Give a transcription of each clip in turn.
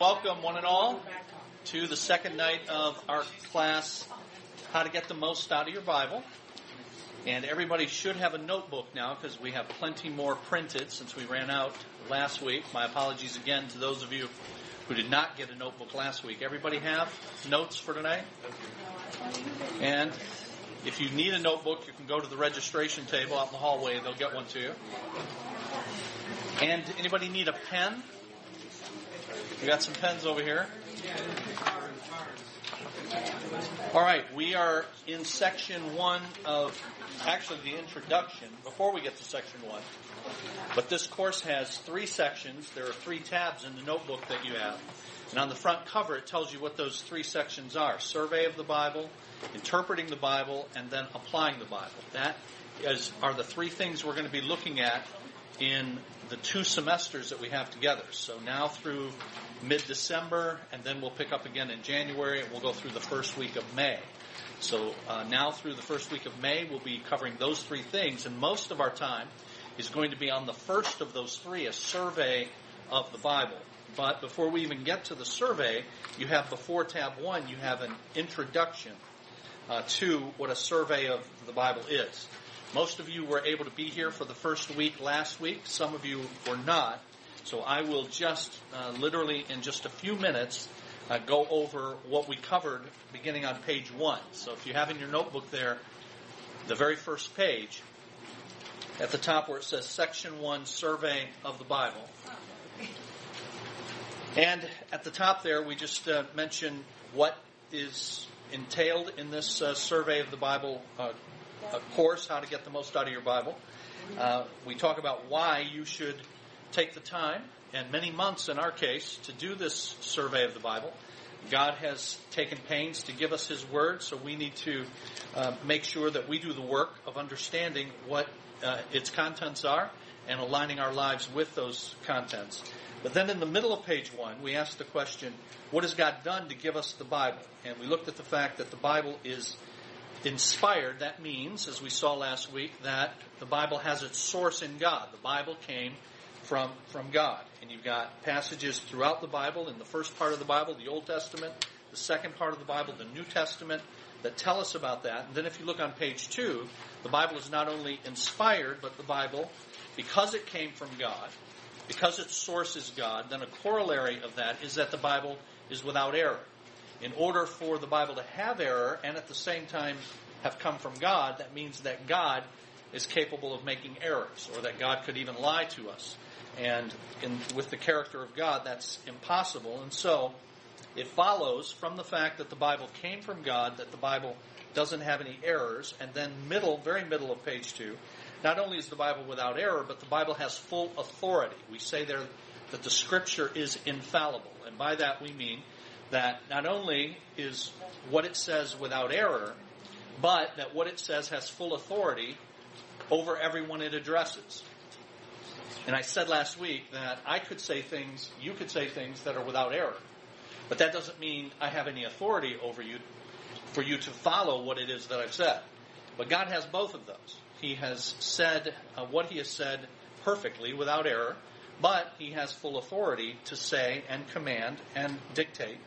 Welcome, one and all, to the second night of our class, How to Get the Most Out of Your Bible. And everybody should have a notebook now because we have plenty more printed since we ran out last week. My apologies again to those of you who did not get a notebook last week. Everybody have notes for tonight? And if you need a notebook, you can go to the registration table out in the hallway. They'll get one to you. And anybody need a pen? We got some pens over here. All right, we are in section one of actually the introduction before we get to section one. But this course has three sections. There are three tabs in the notebook that you have. And on the front cover, it tells you what those three sections are survey of the Bible, interpreting the Bible, and then applying the Bible. That is, are the three things we're going to be looking at in the two semesters that we have together. So now through mid-December, and then we'll pick up again in January, and we'll go through the first week of May. So uh, now through the first week of May, we'll be covering those three things, and most of our time is going to be on the first of those three, a survey of the Bible. But before we even get to the survey, you have before tab one, you have an introduction uh, to what a survey of the Bible is. Most of you were able to be here for the first week last week. Some of you were not. So I will just uh, literally in just a few minutes uh, go over what we covered beginning on page one. So if you have in your notebook there, the very first page, at the top where it says Section 1 Survey of the Bible. And at the top there, we just uh, mention what is entailed in this uh, survey of the Bible uh, course, how to get the most out of your Bible. Uh, we talk about why you should take the time, and many months in our case, to do this survey of the Bible. God has taken pains to give us His Word, so we need to uh, make sure that we do the work of understanding what uh, its contents are and aligning our lives with those contents. But then in the middle of page one, we ask the question, what has God done to give us the Bible? And we looked at the fact that the Bible is inspired. That means, as we saw last week, that the Bible has its source in God. The Bible came from, from God. And you've got passages throughout the Bible, in the first part of the Bible, the Old Testament, the second part of the Bible, the New Testament, that tell us about that. And then if you look on page two, the Bible is not only inspired, but the Bible, because it came from God, because its source is God, then a corollary of that is that the Bible is without error. In order for the Bible to have error and at the same time have come from God, that means that God is capable of making errors, or that God could even lie to us. And in, with the character of God, that's impossible. And so, it follows from the fact that the Bible came from God that the Bible doesn't have any errors. And then, middle, very middle of page two, not only is the Bible without error, but the Bible has full authority. We say there that the Scripture is infallible. And by that we mean that not only is what it says without error, but that what it says has full authority over everyone it addresses. And I said last week that I could say things, you could say things that are without error. But that doesn't mean I have any authority over you for you to follow what it is that I've said. But God has both of those. He has said uh, what He has said perfectly without error, but He has full authority to say and command and dictate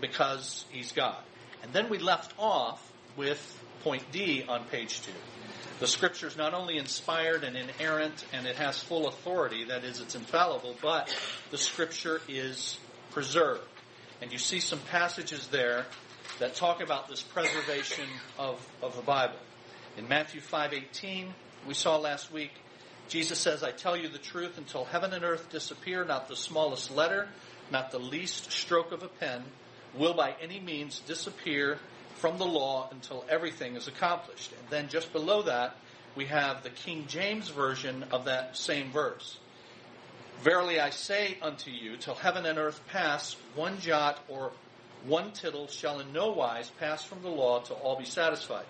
because He's God. And then we left off with point D on page two. The scripture is not only inspired and inerrant and it has full authority, that is, it's infallible, but the scripture is preserved. And you see some passages there that talk about this preservation of, of the Bible. In Matthew 5:18, we saw last week, Jesus says, "I tell you the truth, until heaven and earth disappear, not the smallest letter, not the least stroke of a pen will by any means disappear from the law until everything is accomplished. And then just below that, we have the King James Version of that same verse. Verily I say unto you, till heaven and earth pass, one jot or one tittle shall in no wise pass from the law till all be satisfied.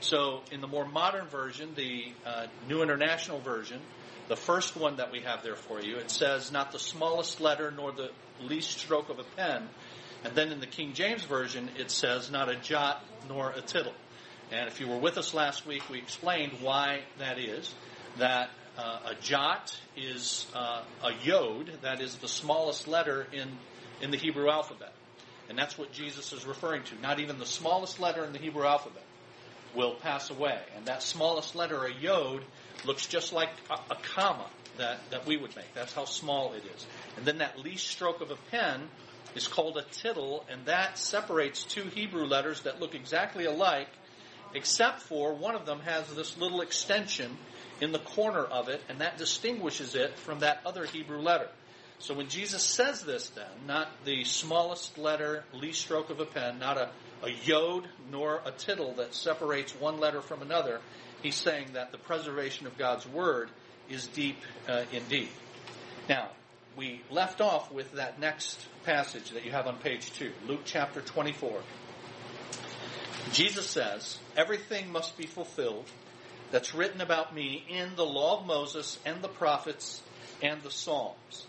So, in the more modern version, the uh, New International Version, the first one that we have there for you, it says, Not the smallest letter nor the least stroke of a pen and then in the King James Version, it says, not a jot nor a tittle. And if you were with us last week, we explained why that is. That uh, a jot is uh, a yod, that is the smallest letter in in the Hebrew alphabet. And that's what Jesus is referring to. Not even the smallest letter in the Hebrew alphabet will pass away. And that smallest letter, a yod, looks just like a, a comma that, that we would make. That's how small it is. And then that least stroke of a pen is called a tittle, and that separates two Hebrew letters that look exactly alike, except for one of them has this little extension in the corner of it, and that distinguishes it from that other Hebrew letter. So when Jesus says this, then, not the smallest letter, least stroke of a pen, not a, a yod nor a tittle that separates one letter from another, he's saying that the preservation of God's word is deep uh, indeed. Now, we left off with that next passage that you have on page 2, Luke chapter 24. Jesus says, Everything must be fulfilled that's written about me in the law of Moses and the prophets and the Psalms.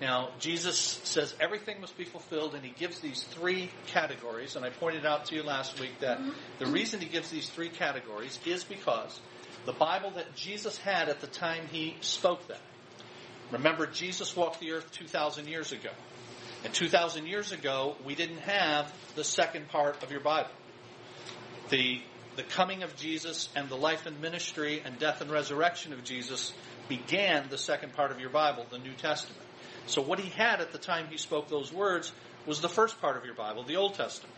Now, Jesus says everything must be fulfilled, and he gives these three categories. And I pointed out to you last week that mm-hmm. the reason he gives these three categories is because the Bible that Jesus had at the time he spoke that. Remember, Jesus walked the earth 2,000 years ago. And 2,000 years ago, we didn't have the second part of your Bible. The, the coming of Jesus and the life and ministry and death and resurrection of Jesus began the second part of your Bible, the New Testament. So what he had at the time he spoke those words was the first part of your Bible, the Old Testament.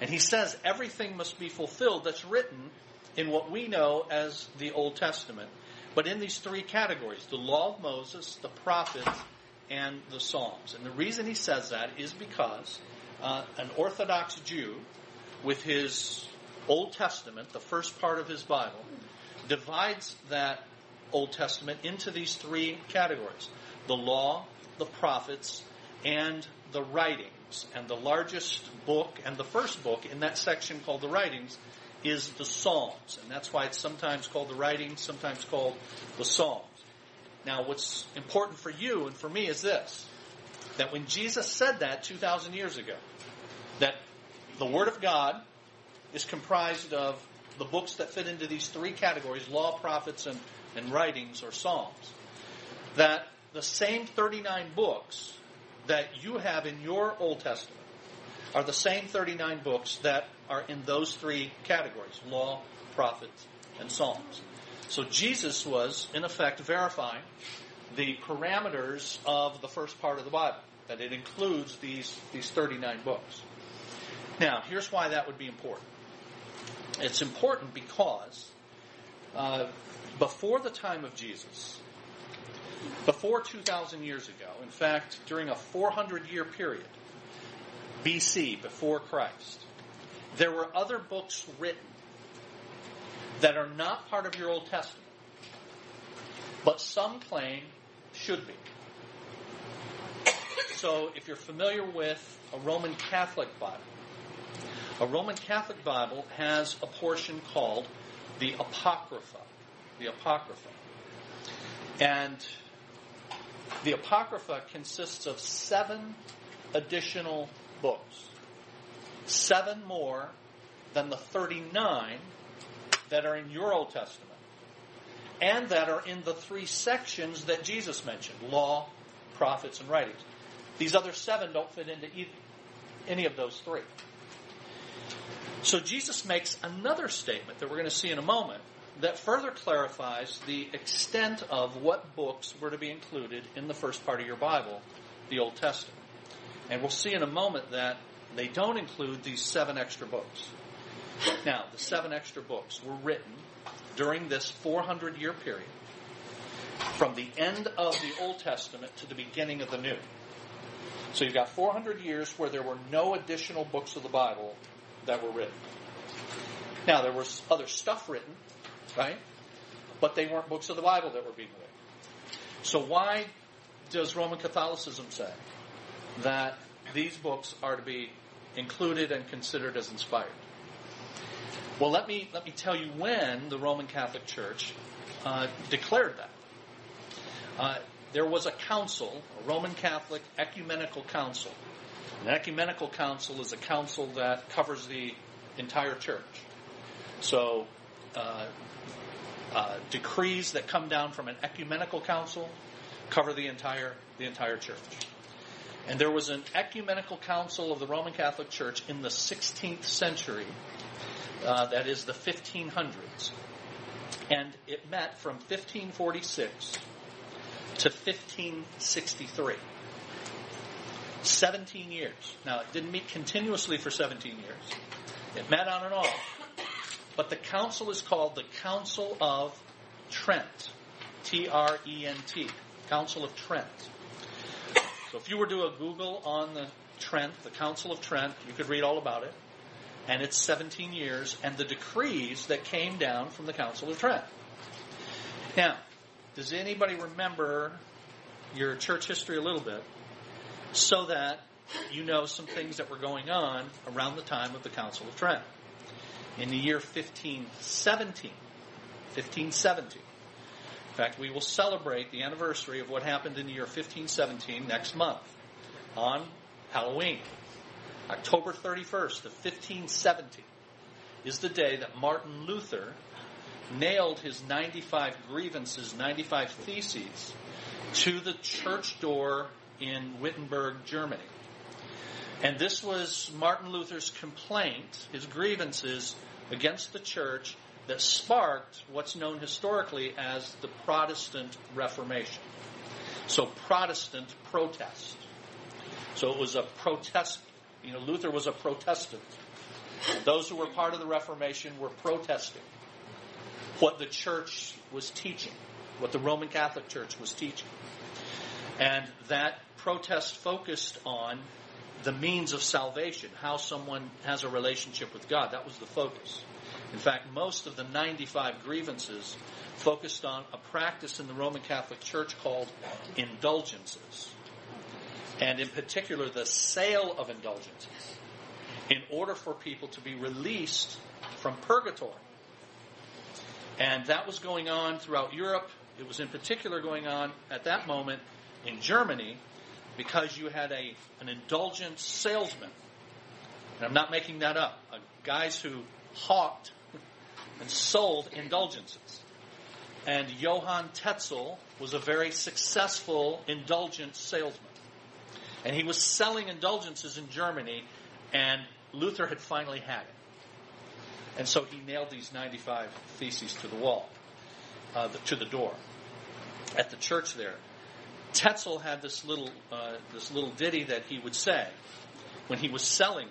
And he says everything must be fulfilled that's written in what we know as the Old Testament. But in these three categories, the law of Moses, the prophets, and the Psalms. And the reason he says that is because uh, an Orthodox Jew, with his Old Testament, the first part of his Bible, divides that Old Testament into these three categories the law, the prophets, and the writings. And the largest book and the first book in that section called the writings is the Psalms. And that's why it's sometimes called the writings, sometimes called the Psalms. Now, what's important for you and for me is this that when Jesus said that 2,000 years ago, that the Word of God is comprised of the books that fit into these three categories law, prophets, and, and writings or Psalms. That the same 39 books that you have in your Old Testament are the same 39 books that are in those three categories law, prophets, and Psalms. So Jesus was, in effect, verifying the parameters of the first part of the Bible, that it includes these, these 39 books. Now, here's why that would be important. It's important because uh, before the time of Jesus, before 2,000 years ago, in fact, during a 400 year period, BC, before Christ, there were other books written that are not part of your Old Testament, but some claim should be. So, if you're familiar with a Roman Catholic Bible, a Roman Catholic Bible has a portion called the Apocrypha. The Apocrypha. And the Apocrypha consists of seven additional books. Seven more than the 39 that are in your Old Testament and that are in the three sections that Jesus mentioned law, prophets, and writings. These other seven don't fit into either, any of those three. So Jesus makes another statement that we're going to see in a moment that further clarifies the extent of what books were to be included in the first part of your Bible, the Old Testament. And we'll see in a moment that they don't include these seven extra books. Now, the seven extra books were written during this 400 year period from the end of the Old Testament to the beginning of the New. So you've got 400 years where there were no additional books of the Bible that were written. Now, there was other stuff written, right? But they weren't books of the Bible that were being written. So why does Roman Catholicism say that these books are to be included and considered as inspired? Well, let me let me tell you when the Roman Catholic Church uh, declared that. Uh, there was a council, a Roman Catholic ecumenical council. An ecumenical council is a council that covers the entire church. So, uh, uh decrees that come down from an ecumenical council cover the entire the entire church. And there was an ecumenical council of the Roman Catholic Church in the 16th century, uh, that is the 1500s. And it met from 1546 to 1563. 17 years. Now, it didn't meet continuously for 17 years. It met on and off. But the council is called the Council of Trent. T R E N T. Council of Trent. So if you were to do a Google on the Trent, the Council of Trent, you could read all about it. And it's 17 years, and the decrees that came down from the Council of Trent. Now, does anybody remember your church history a little bit so that you know some things that were going on around the time of the Council of Trent? In the year 1517, 1517, in fact, we will celebrate the anniversary of what happened in the year 1517 next month on Halloween. October 31st of 1570 is the day that Martin Luther nailed his 95 grievances, 95 theses, to the church door in Wittenberg, Germany. And this was Martin Luther's complaint, his grievances against the church that sparked what's known historically as the Protestant Reformation. So Protestant protest. So it was a protest, you know, Luther was a protestant. Those who were part of the Reformation were protesting what the church was teaching, what the Roman Catholic Church was teaching. And that protest focused on the means of salvation, how someone has a relationship with God. That was the focus. In fact, most of the 95 grievances focused on a practice in the Roman Catholic Church called indulgences. And in particular, the sale of indulgences in order for people to be released from purgatory. And that was going on throughout Europe. It was in particular going on at that moment in Germany because you had a, an indulgence salesman. And I'm not making that up. Guys who hawked and sold indulgences. And Johann Tetzel was a very successful indulgence salesman. And he was selling indulgences in Germany, and Luther had finally had it. And so he nailed these 95 theses to the wall, uh, the, to the door, at the church there. Tetzel had this little, uh, this little ditty that he would say when he was selling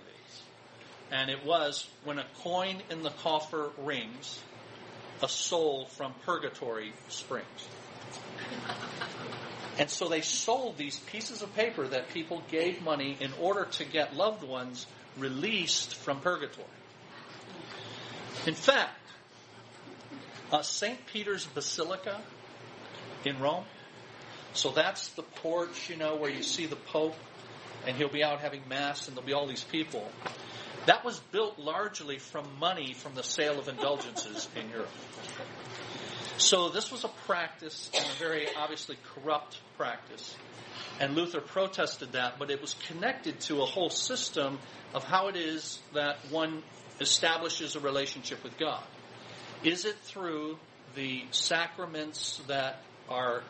and it was when a coin in the coffer rings, a soul from purgatory springs. And so they sold these pieces of paper that people gave money in order to get loved ones released from purgatory. In fact, uh, St. Peter's Basilica in Rome, so that's the porch, you know, where you see the Pope, and he'll be out having Mass, and there'll be all these people. That was built largely from money from the sale of indulgences in Europe. So this was a practice, and a very obviously corrupt practice. And Luther protested that, but it was connected to a whole system of how it is that one establishes a relationship with God. Is it through the sacraments that are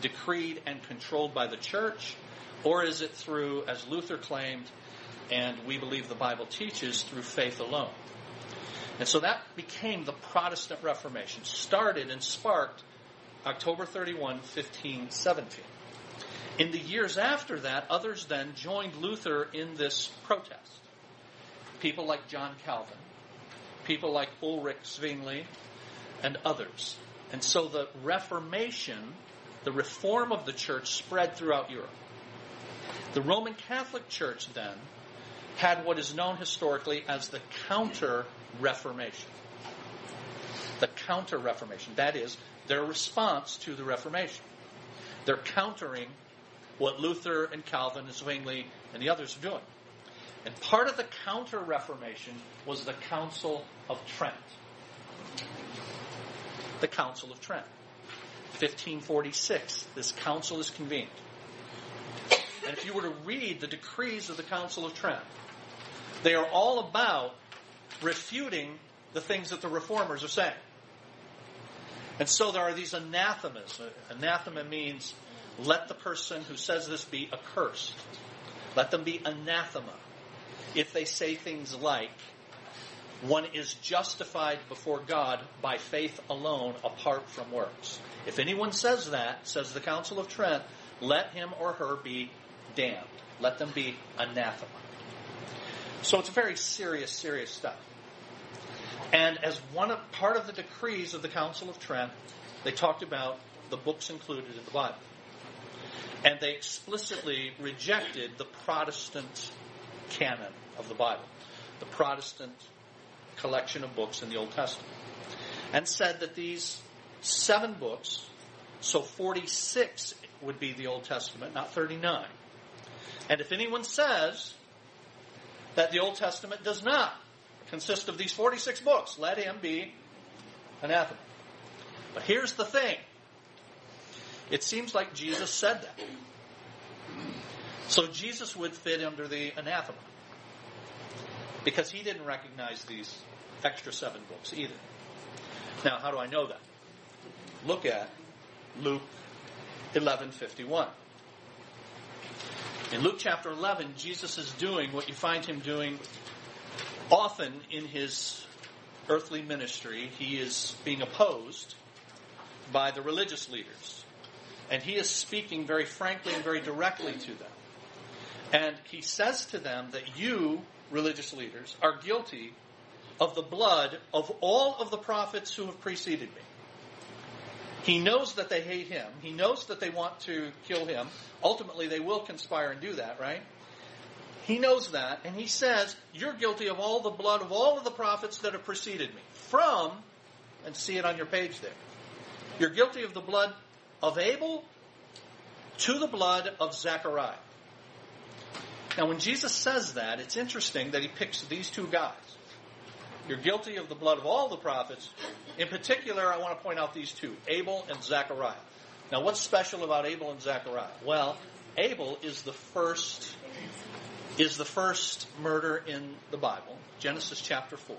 decreed and controlled by the church? Or is it through, as Luther claimed, and we believe the Bible teaches through faith alone. And so that became the Protestant Reformation, started and sparked October 31, 1517. In the years after that, others then joined Luther in this protest. People like John Calvin, people like Ulrich Zwingli, and others. And so the Reformation, the reform of the church, spread throughout Europe. The Roman Catholic Church then had what is known historically as the Counter Reformation. The Counter Reformation. That is, their response to the Reformation. They're countering what Luther and Calvin and Zwingli and the others are doing. And part of the Counter Reformation was the Council of Trent. The Council of Trent. 1546, this council is convened. And if you were to read the decrees of the Council of Trent, they are all about refuting the things that the reformers are saying. And so there are these anathemas. Anathema means let the person who says this be accursed. Let them be anathema if they say things like, one is justified before God by faith alone apart from works. If anyone says that, says the Council of Trent, let him or her be damned. Let them be anathema. So it's very serious, serious stuff. And as one of, part of the decrees of the Council of Trent, they talked about the books included in the Bible. And they explicitly rejected the Protestant canon of the Bible, the Protestant collection of books in the Old Testament, and said that these seven books, so 46 would be the Old Testament, not 39. And if anyone says that the Old Testament does not consist of these 46 books, let him be anathema. But here's the thing. It seems like Jesus said that. So Jesus would fit under the anathema. Because he didn't recognize these extra seven books either. Now, how do I know that? Look at Luke 11:51. In Luke chapter 11, Jesus is doing what you find him doing often in his earthly ministry. He is being opposed by the religious leaders. And he is speaking very frankly and very directly to them. And he says to them that you, religious leaders, are guilty of the blood of all of the prophets who have preceded me. He knows that they hate him. He knows that they want to kill him. Ultimately, they will conspire and do that, right? He knows that, and he says, You're guilty of all the blood of all of the prophets that have preceded me. From, and see it on your page there, you're guilty of the blood of Abel to the blood of Zechariah. Now, when Jesus says that, it's interesting that he picks these two guys. You're guilty of the blood of all the prophets. In particular, I want to point out these two, Abel and Zechariah. Now, what's special about Abel and Zechariah? Well, Abel is the first is the first murder in the Bible, Genesis chapter 4.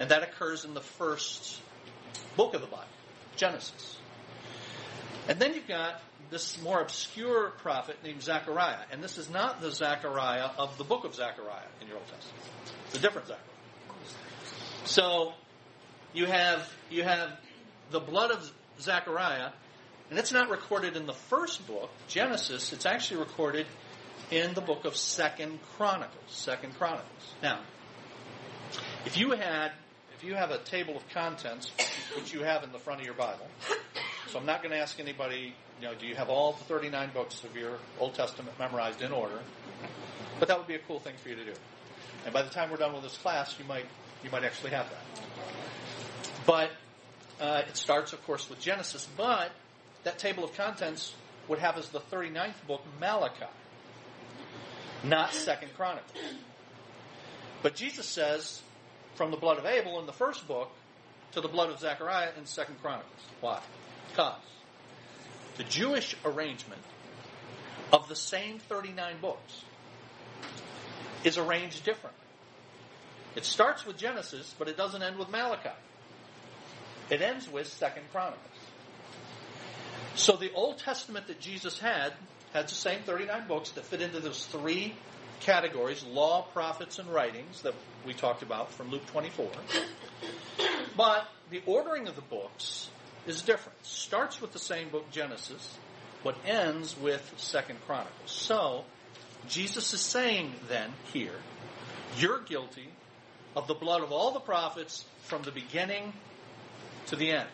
And that occurs in the first book of the Bible, Genesis. And then you've got this more obscure prophet named Zechariah. And this is not the Zechariah of the book of Zechariah in your Old Testament. It's a different Zechariah. So you have you have the blood of Zechariah, and it's not recorded in the first book, Genesis. It's actually recorded in the book of Second Chronicles. Second Chronicles. Now, if you had if you have a table of contents, which you have in the front of your Bible, so I'm not going to ask anybody, you know, do you have all the 39 books of your Old Testament memorized in order? But that would be a cool thing for you to do. And by the time we're done with this class, you might you might actually have that. But uh, it starts, of course, with Genesis. But that table of contents would have as the 39th book Malachi, not Second Chronicles. But Jesus says, from the blood of Abel in the first book to the blood of Zechariah in Second Chronicles. Why? Because the Jewish arrangement of the same 39 books is arranged differently. It starts with Genesis, but it doesn't end with Malachi. It ends with Second Chronicles. So the Old Testament that Jesus had had the same 39 books that fit into those three categories law, prophets, and writings that we talked about from Luke 24. But the ordering of the books is different. Starts with the same book, Genesis, but ends with Second Chronicles. So, Jesus is saying then here, you're guilty of the blood of all the prophets from the beginning to the end.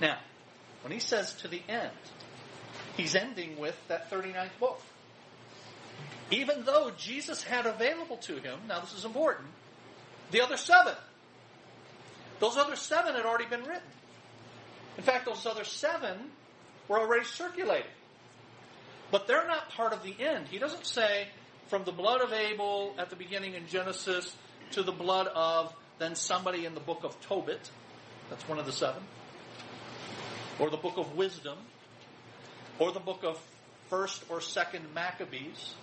Now, when he says to the end, he's ending with that 39th book. Even though Jesus had available to him, now this is important, the other seven. Those other seven had already been written. In fact, those other seven were already circulating. But they're not part of the end. He doesn't say, from the blood of Abel at the beginning in Genesis to the blood of then somebody in the book of Tobit. That's one of the seven. Or the book of wisdom. Or the book of first or second Maccabees.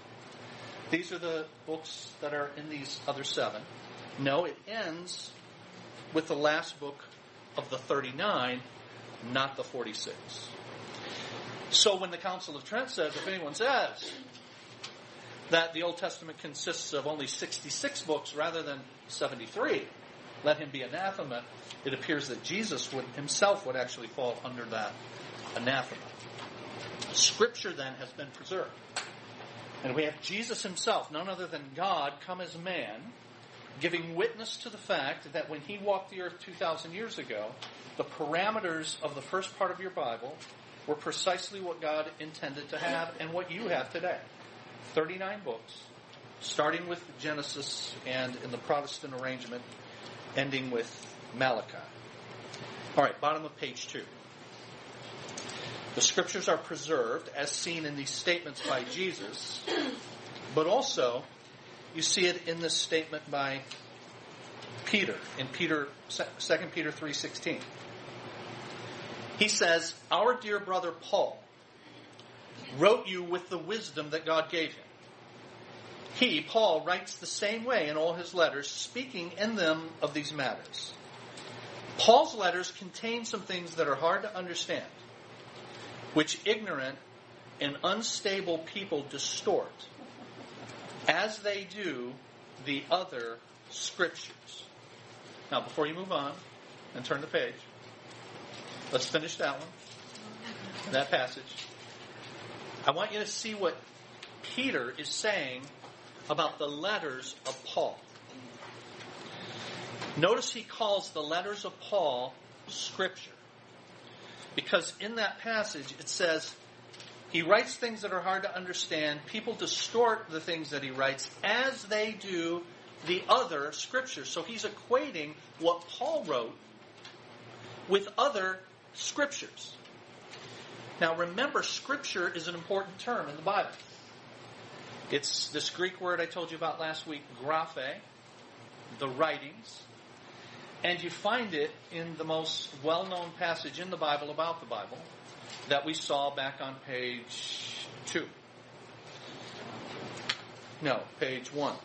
These are the books that are in these other seven. No, it ends with the last book of the 39, not the 46. So when the Council of Trent says, if anyone says that the Old Testament consists of only 66 books rather than 73, let him be anathema, it appears that Jesus would, himself would actually fall under that anathema. Scripture then has been preserved. And we have Jesus himself, none other than God, come as man, giving witness to the fact that when he walked the earth 2,000 years ago, the parameters of the first part of your Bible were precisely what God intended to have and what you have today. 39 books, starting with Genesis and in the Protestant arrangement, ending with Malachi. All right, bottom of page two. The scriptures are preserved as seen in these statements by Jesus, but also you see it in this statement by Peter in Peter 2 Peter 3:16. He says, "Our dear brother Paul wrote you with the wisdom that God gave him. He, Paul, writes the same way in all his letters, speaking in them of these matters. Paul's letters contain some things that are hard to understand, which ignorant and unstable people distort, as they do the other scriptures. Now, before you move on and turn the page, let's finish that one, that passage. I want you to see what Peter is saying about the letters of Paul. Notice he calls the letters of Paul scripture. Because in that passage it says he writes things that are hard to understand. People distort the things that he writes as they do the other scriptures. So he's equating what Paul wrote with other scriptures. Now remember, scripture is an important term in the Bible. It's this Greek word I told you about last week, graphe, the writings. And you find it in the most well known passage in the Bible about the Bible that we saw back on page 2. No, page 1.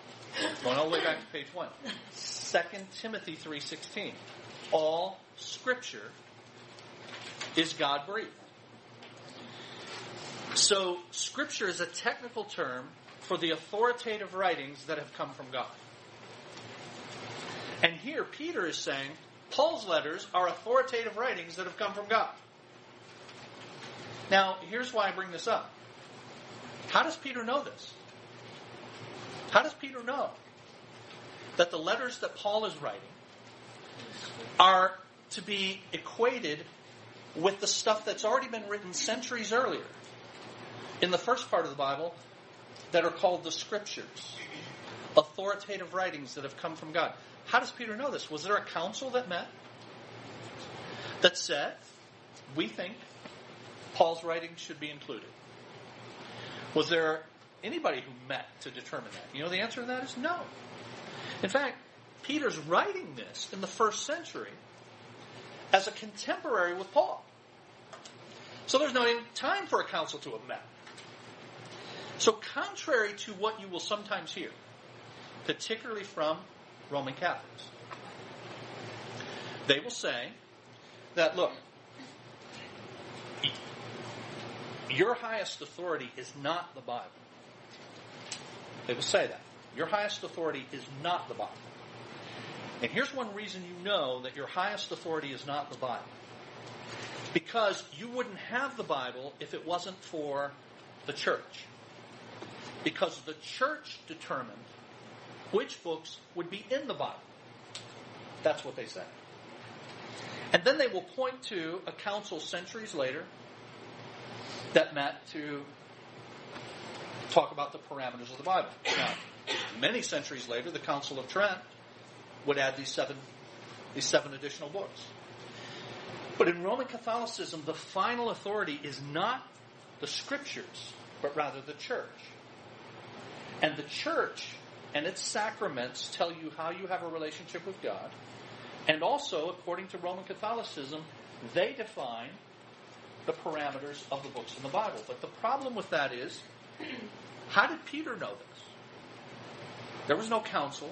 Going all the way back to page 1. 2 Timothy 3.16. All scripture is God breathed. So, scripture is a technical term for the authoritative writings that have come from God. And here, Peter is saying Paul's letters are authoritative writings that have come from God. Now, here's why I bring this up. How does Peter know this? How does Peter know that the letters that Paul is writing are to be equated with the stuff that's already been written centuries earlier in the first part of the Bible that are called the scriptures, authoritative writings that have come from God. How does Peter know this? Was there a council that met that said, we think Paul's writings should be included? Was there anybody who met to determine that? You know, the answer to that is no. In fact, Peter's writing this in the first century as a contemporary with Paul. So there's no time for a council to have met. So, contrary to what you will sometimes hear, particularly from Roman Catholics, they will say that, look, your highest authority is not the Bible. They will say that. Your highest authority is not the Bible. And here's one reason you know that your highest authority is not the Bible. Because you wouldn't have the Bible if it wasn't for the church because the church determined which books would be in the Bible. That's what they said. And then they will point to a council centuries later that met to talk about the parameters of the Bible. Now, many centuries later, the Council of Trent would add these seven, these seven additional books. But in Roman Catholicism, the final authority is not the scriptures, but rather the church. And the church and its sacraments tell you how you have a relationship with God. And also, according to Roman Catholicism, they define the parameters of the books in the Bible. But the problem with that is, how did Peter know this? There was no council.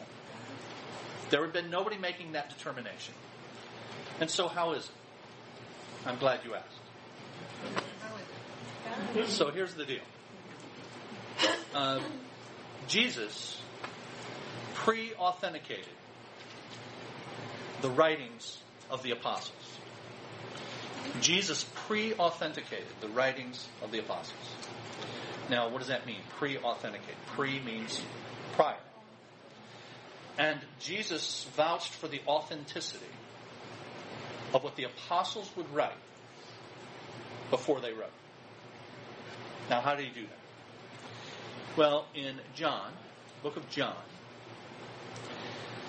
There had been nobody making that determination. And so, how is it? I'm glad you asked. So, here's the deal. Uh, Jesus pre authenticated the writings of the apostles. Jesus pre authenticated the writings of the apostles. Now, what does that mean? Pre authenticated. Pre means prior. And Jesus vouched for the authenticity of what the apostles would write before they wrote. Now, how did he do that? Well, in John, book of John,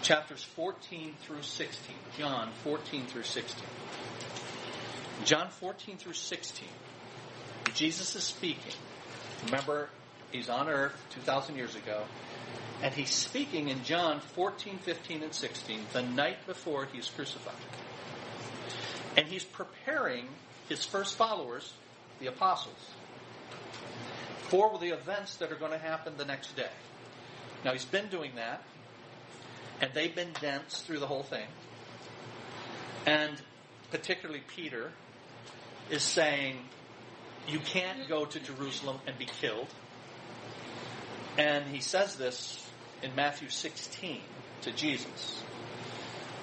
chapters 14 through 16. John 14 through 16. John 14 through 16. Jesus is speaking. Remember, he's on earth 2,000 years ago. And he's speaking in John 14, 15, and 16, the night before he's crucified. And he's preparing his first followers, the apostles, for the events that are going to happen the next day. Now, he's been doing that, and they've been dense through the whole thing. And particularly Peter is saying, You can't go to Jerusalem and be killed. And he says this in Matthew 16 to Jesus.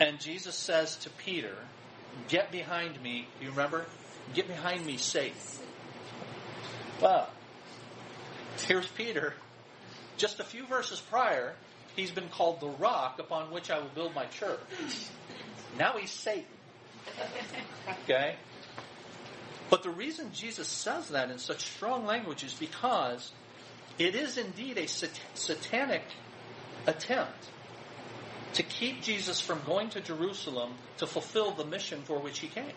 And Jesus says to Peter, Get behind me. You remember? Get behind me, Satan. Well, here's Peter. Just a few verses prior, he's been called the rock upon which I will build my church. Now he's Satan. Okay? But the reason Jesus says that in such strong language is because it is indeed a sat- satanic attempt to keep Jesus from going to Jerusalem to fulfill the mission for which he came.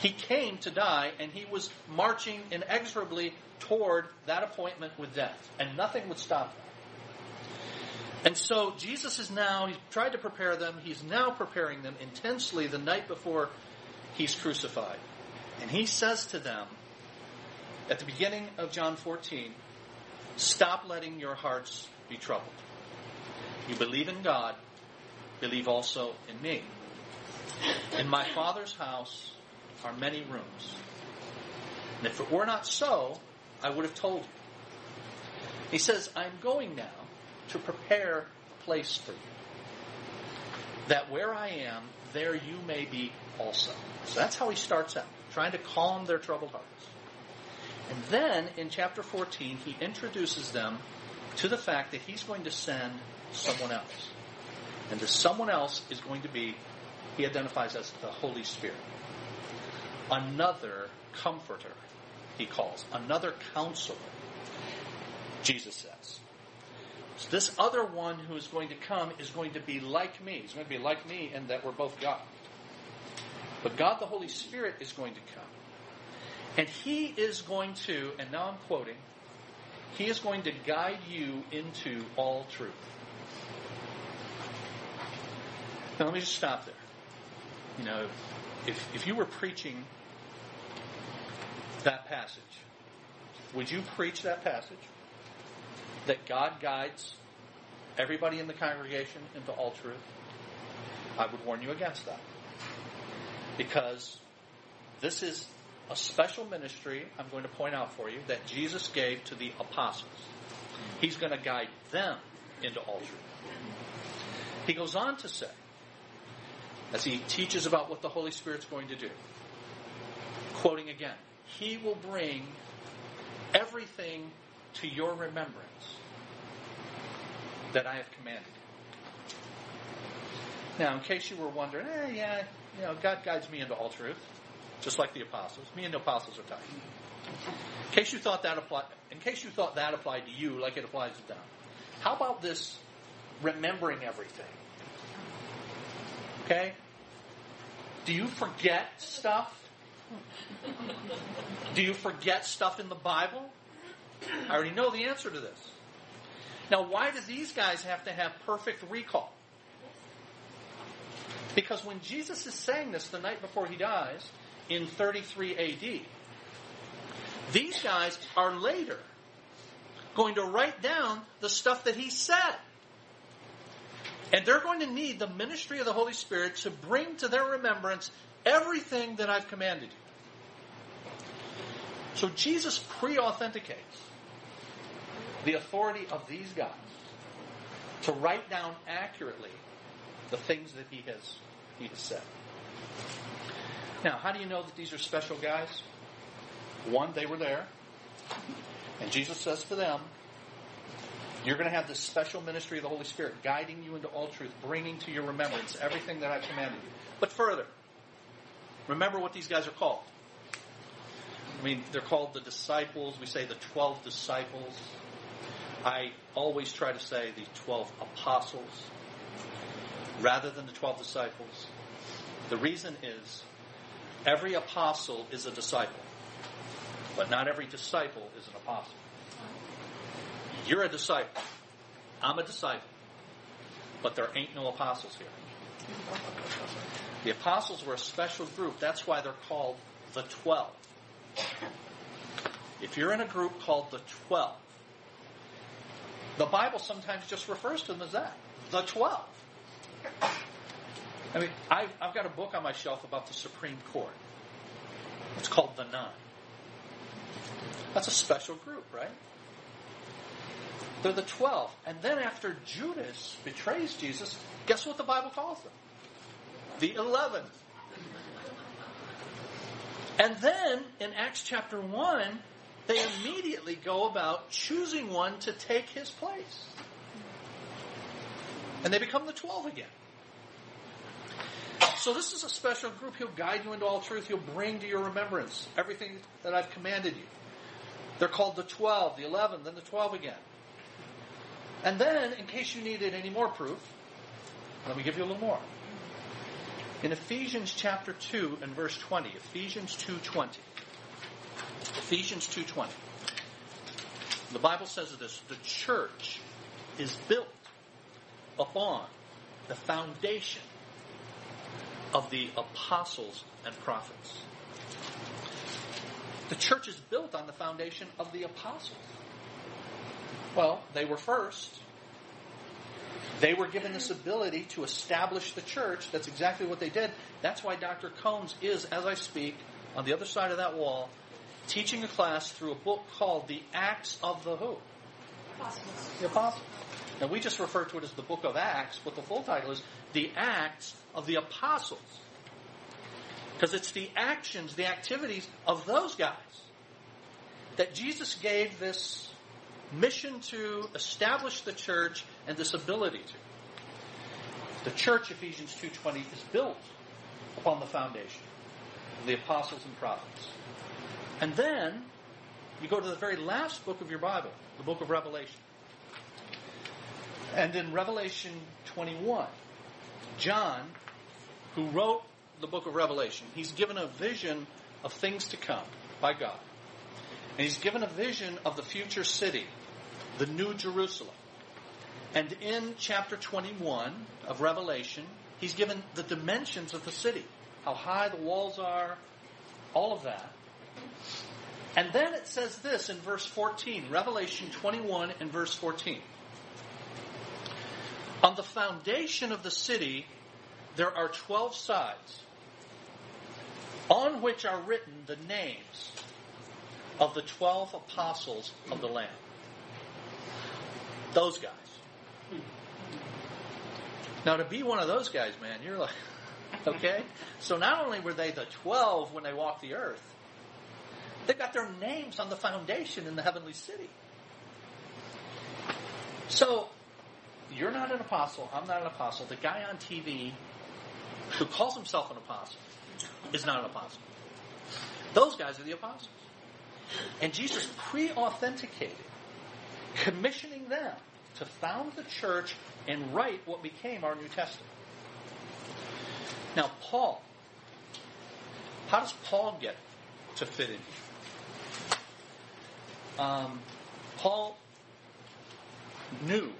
He came to die, and he was marching inexorably toward that appointment with death, and nothing would stop him. And so Jesus is now, he's tried to prepare them, he's now preparing them intensely the night before he's crucified. And he says to them, at the beginning of John 14, stop letting your hearts be troubled. You believe in God, believe also in me. In my Father's house are many rooms. And if it were not so, I would have told you. He says, I'm going now to prepare a place for you. That where I am, there you may be also. So that's how he starts out, trying to calm their troubled hearts. And then in chapter 14, he introduces them to the fact that he's going to send someone else. And the someone else is going to be, he identifies as the Holy Spirit. Another comforter, he calls. Another counselor, Jesus says. So this other one who is going to come is going to be like me. He's going to be like me in that we're both God. But God the Holy Spirit is going to come. And he is going to, and now I'm quoting, he is going to guide you into all truth. Now let me just stop there. You know, if, if you were preaching that passage, would you preach that passage? That God guides everybody in the congregation into all truth? I would warn you against that. Because this is a special ministry I'm going to point out for you that Jesus gave to the apostles. He's going to guide them into all truth. He goes on to say, as he teaches about what the Holy Spirit's going to do, quoting again, He will bring everything to your remembrance that I have commanded. Now, in case you were wondering, eh, yeah, you know, God guides me into all truth just like the apostles. Me and the apostles are tight. In case you thought that applied, in case you thought that applied to you, like it applies to them, how about this remembering everything? Okay. Do you forget stuff? Do you forget stuff in the Bible? I already know the answer to this. Now, why do these guys have to have perfect recall? Because when Jesus is saying this the night before he dies, in 33 AD. These guys are later going to write down the stuff that he said. And they're going to need the ministry of the Holy Spirit to bring to their remembrance everything that I've commanded you. So Jesus pre authenticates the authority of these guys to write down accurately the things that he has, he has said. Now, how do you know that these are special guys? One, they were there. And Jesus says to them, You're going to have this special ministry of the Holy Spirit guiding you into all truth, bringing to your remembrance everything that I've commanded you. But further, remember what these guys are called. I mean, they're called the disciples. We say the 12 disciples. I always try to say the 12 apostles rather than the 12 disciples. The reason is every apostle is a disciple, but not every disciple is an apostle. You're a disciple. I'm a disciple. But there ain't no apostles here. The apostles were a special group. That's why they're called the 12. If you're in a group called the 12, the Bible sometimes just refers to them as that the 12. I mean, I've, I've got a book on my shelf about the Supreme Court. It's called The Nine. That's a special group, right? They're the 12. And then after Judas betrays Jesus, guess what the Bible calls them? The 11. And then in Acts chapter 1, they immediately go about choosing one to take his place. And they become the 12 again. So this is a special group. He'll guide you into all truth. He'll bring to your remembrance everything that I've commanded you. They're called the 12, the 11, then the 12 again. And then, in case you needed any more proof, let me give you a little more. In Ephesians chapter 2 and verse 20, Ephesians 2.20. Ephesians 2.20. The Bible says this, the church is built upon the foundation of the apostles and prophets. The church is built on the foundation of the apostles. Well, they were first. They were given this ability to establish the church. That's exactly what they did. That's why Dr. Combs is, as I speak, on the other side of that wall, teaching a class through a book called The Acts of the Who? Apostles. The Apostles. Now, we just refer to it as the book of Acts, but the full title is The Acts of the Apostles. Because it's the actions, the activities of those guys that Jesus gave this mission to establish the church and this ability to. The church, Ephesians 2.20, is built upon the foundation of the apostles and prophets. And then you go to the very last book of your Bible, the book of Revelation. And in Revelation 21, John, who wrote the book of Revelation, he's given a vision of things to come by God. And he's given a vision of the future city, the New Jerusalem. And in chapter 21 of Revelation, he's given the dimensions of the city, how high the walls are, all of that. And then it says this in verse 14, Revelation 21 and verse 14. On the foundation of the city, there are 12 sides on which are written the names of the 12 apostles of the Lamb. Those guys. Now, to be one of those guys, man, you're like, okay? So not only were they the 12 when they walked the earth, they've got their names on the foundation in the heavenly city. So, you're not an apostle, I'm not an apostle. The guy on TV who calls himself an apostle is not an apostle. Those guys are the apostles. And Jesus pre authenticated, commissioning them to found the church and write what became our New Testament. Now, Paul, how does Paul get to fit in here? Um, Paul knew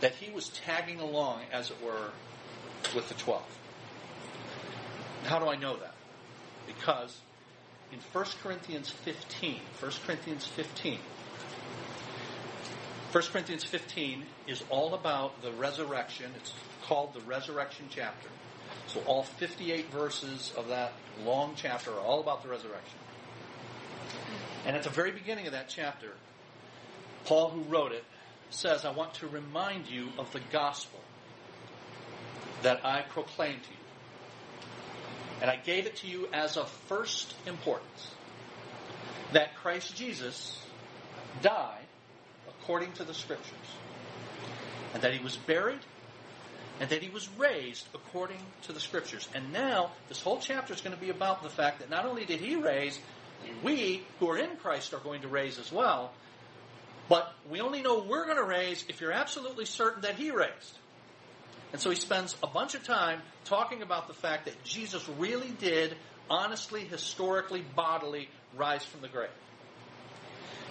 that he was tagging along, as it were, with the 12. How do I know that? Because in 1 Corinthians 15, 1 Corinthians 15, 1 Corinthians 15 is all about the resurrection. It's called the resurrection chapter. So all 58 verses of that long chapter are all about the resurrection. And at the very beginning of that chapter, Paul, who wrote it, says, I want to remind you of the gospel that I proclaimed to you. And I gave it to you as of first importance that Christ Jesus died according to the Scriptures, and that he was buried, and that he was raised according to the Scriptures. And now, this whole chapter is going to be about the fact that not only did he raise, we who are in Christ are going to raise as well, but we only know we're going to raise if you're absolutely certain that he raised. And so he spends a bunch of time talking about the fact that Jesus really did, honestly, historically, bodily, rise from the grave.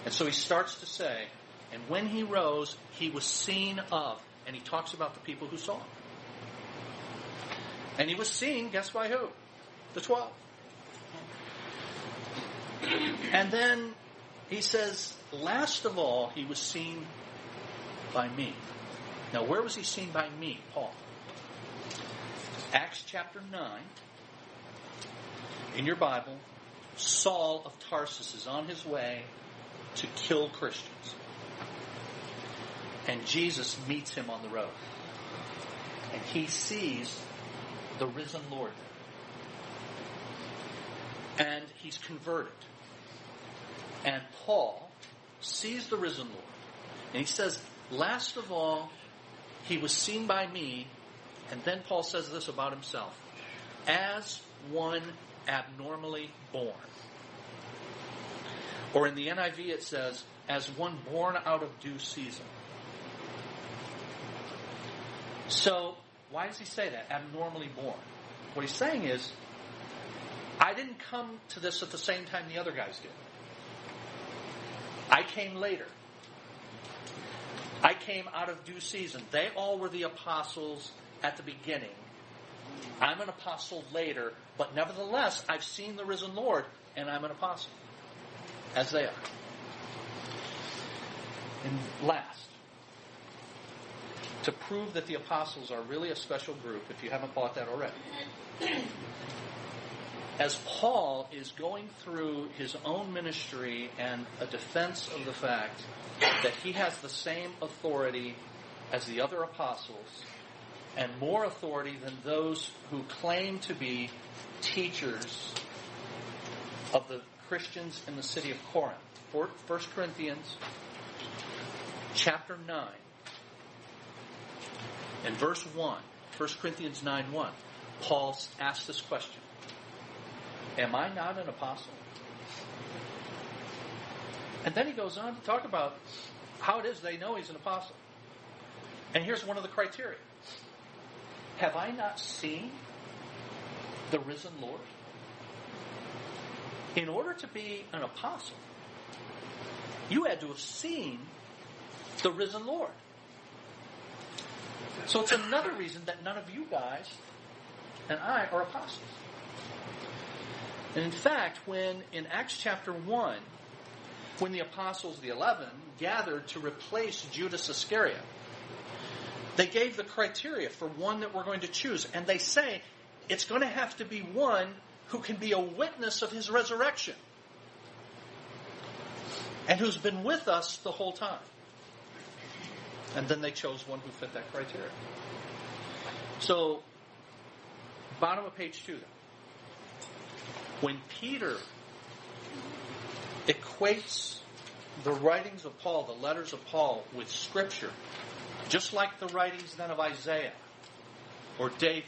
And so he starts to say, and when he rose, he was seen of. And he talks about the people who saw him. And he was seen, guess by who? The twelve. And then he says, last of all, he was seen by me. Now, where was he seen by me, Paul? Acts chapter 9. In your Bible, Saul of Tarsus is on his way to kill Christians. And Jesus meets him on the road. And he sees the risen Lord. And he's converted. And Paul sees the risen Lord. And he says, last of all, he was seen by me. And then Paul says this about himself as one abnormally born. Or in the NIV it says, as one born out of due season. So, why does he say that? Abnormally born. What he's saying is, I didn't come to this at the same time the other guys did. I came later. I came out of due season. They all were the apostles at the beginning. I'm an apostle later, but nevertheless, I've seen the risen Lord, and I'm an apostle, as they are. And last, to prove that the apostles are really a special group, if you haven't bought that already, as Paul is going through his own ministry and a defense of the fact that he has the same authority as the other apostles and more authority than those who claim to be teachers of the Christians in the city of Corinth. 1 Corinthians chapter 9 and verse 1, 1 Corinthians 9 1, Paul asks this question Am I not an apostle? And then he goes on to talk about how it is they know he's an apostle. And here's one of the criteria Have I not seen the risen Lord? In order to be an apostle, you had to have seen the risen Lord. So it's another reason that none of you guys and I are apostles. And in fact, when in Acts chapter 1, when the apostles, the eleven, gathered to replace Judas Iscariot, they gave the criteria for one that we're going to choose. And they say it's going to have to be one who can be a witness of his resurrection and who's been with us the whole time. And then they chose one who fit that criteria. So, bottom of page two, then when Peter equates the writings of Paul, the letters of Paul, with Scripture, just like the writings then of Isaiah or David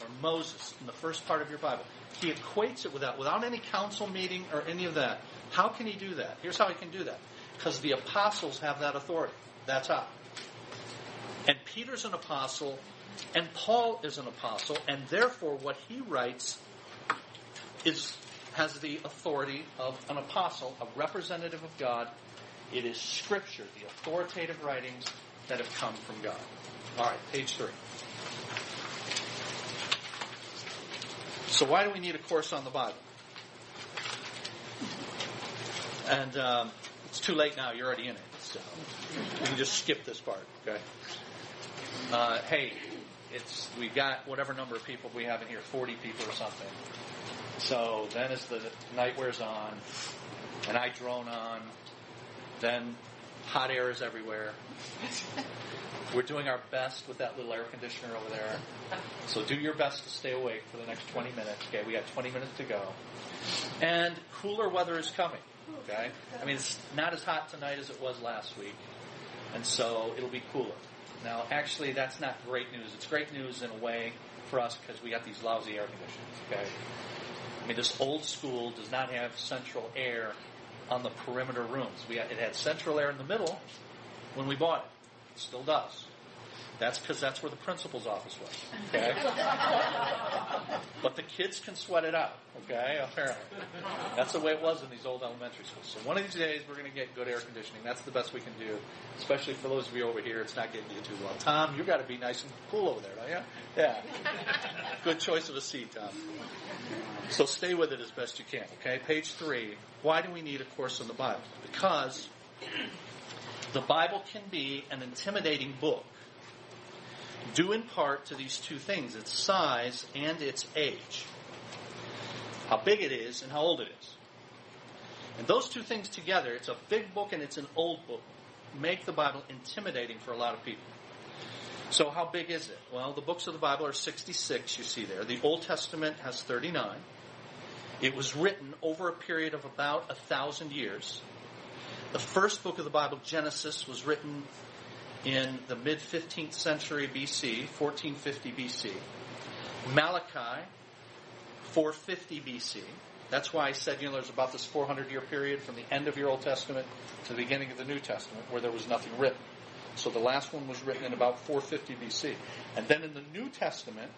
or Moses in the first part of your Bible, he equates it with that without any council meeting or any of that. How can he do that? Here's how he can do that. Because the apostles have that authority. That's how. And Peter's an apostle, and Paul is an apostle, and therefore what he writes is has the authority of an apostle, a representative of God. It is Scripture, the authoritative writings that have come from God. All right, page three. So, why do we need a course on the Bible? And um, it's too late now. You're already in it, so we can just skip this part. Okay. Uh, hey, it's we got whatever number of people we have in here, 40 people or something. So then as the night wears on and I drone on, then Hot air is everywhere. We're doing our best with that little air conditioner over there. So do your best to stay awake for the next 20 minutes. Okay, we got 20 minutes to go. And cooler weather is coming. Okay? I mean, it's not as hot tonight as it was last week. And so it'll be cooler. Now, actually, that's not great news. It's great news in a way for us because we got these lousy air conditioners. Okay? I mean, this old school does not have central air on the perimeter rooms. We had, it had central air in the middle when we bought it. It still does. That's because that's where the principal's office was. Okay? but the kids can sweat it out. Okay? Apparently. That's the way it was in these old elementary schools. So one of these days we're going to get good air conditioning. That's the best we can do. Especially for those of you over here, it's not getting you too well. Tom, you've got to be nice and cool over there, don't you? Yeah. Good choice of a seat, Tom. So stay with it as best you can. Okay? Page three. Why do we need a course on the Bible? Because the Bible can be an intimidating book due in part to these two things its size and its age. How big it is and how old it is. And those two things together, it's a big book and it's an old book, make the Bible intimidating for a lot of people. So, how big is it? Well, the books of the Bible are 66, you see there. The Old Testament has 39. It was written over a period of about a thousand years. The first book of the Bible, Genesis, was written in the mid 15th century BC, 1450 BC. Malachi, 450 BC. That's why I said, you know, there's about this 400 year period from the end of your Old Testament to the beginning of the New Testament where there was nothing written. So the last one was written in about 450 BC. And then in the New Testament,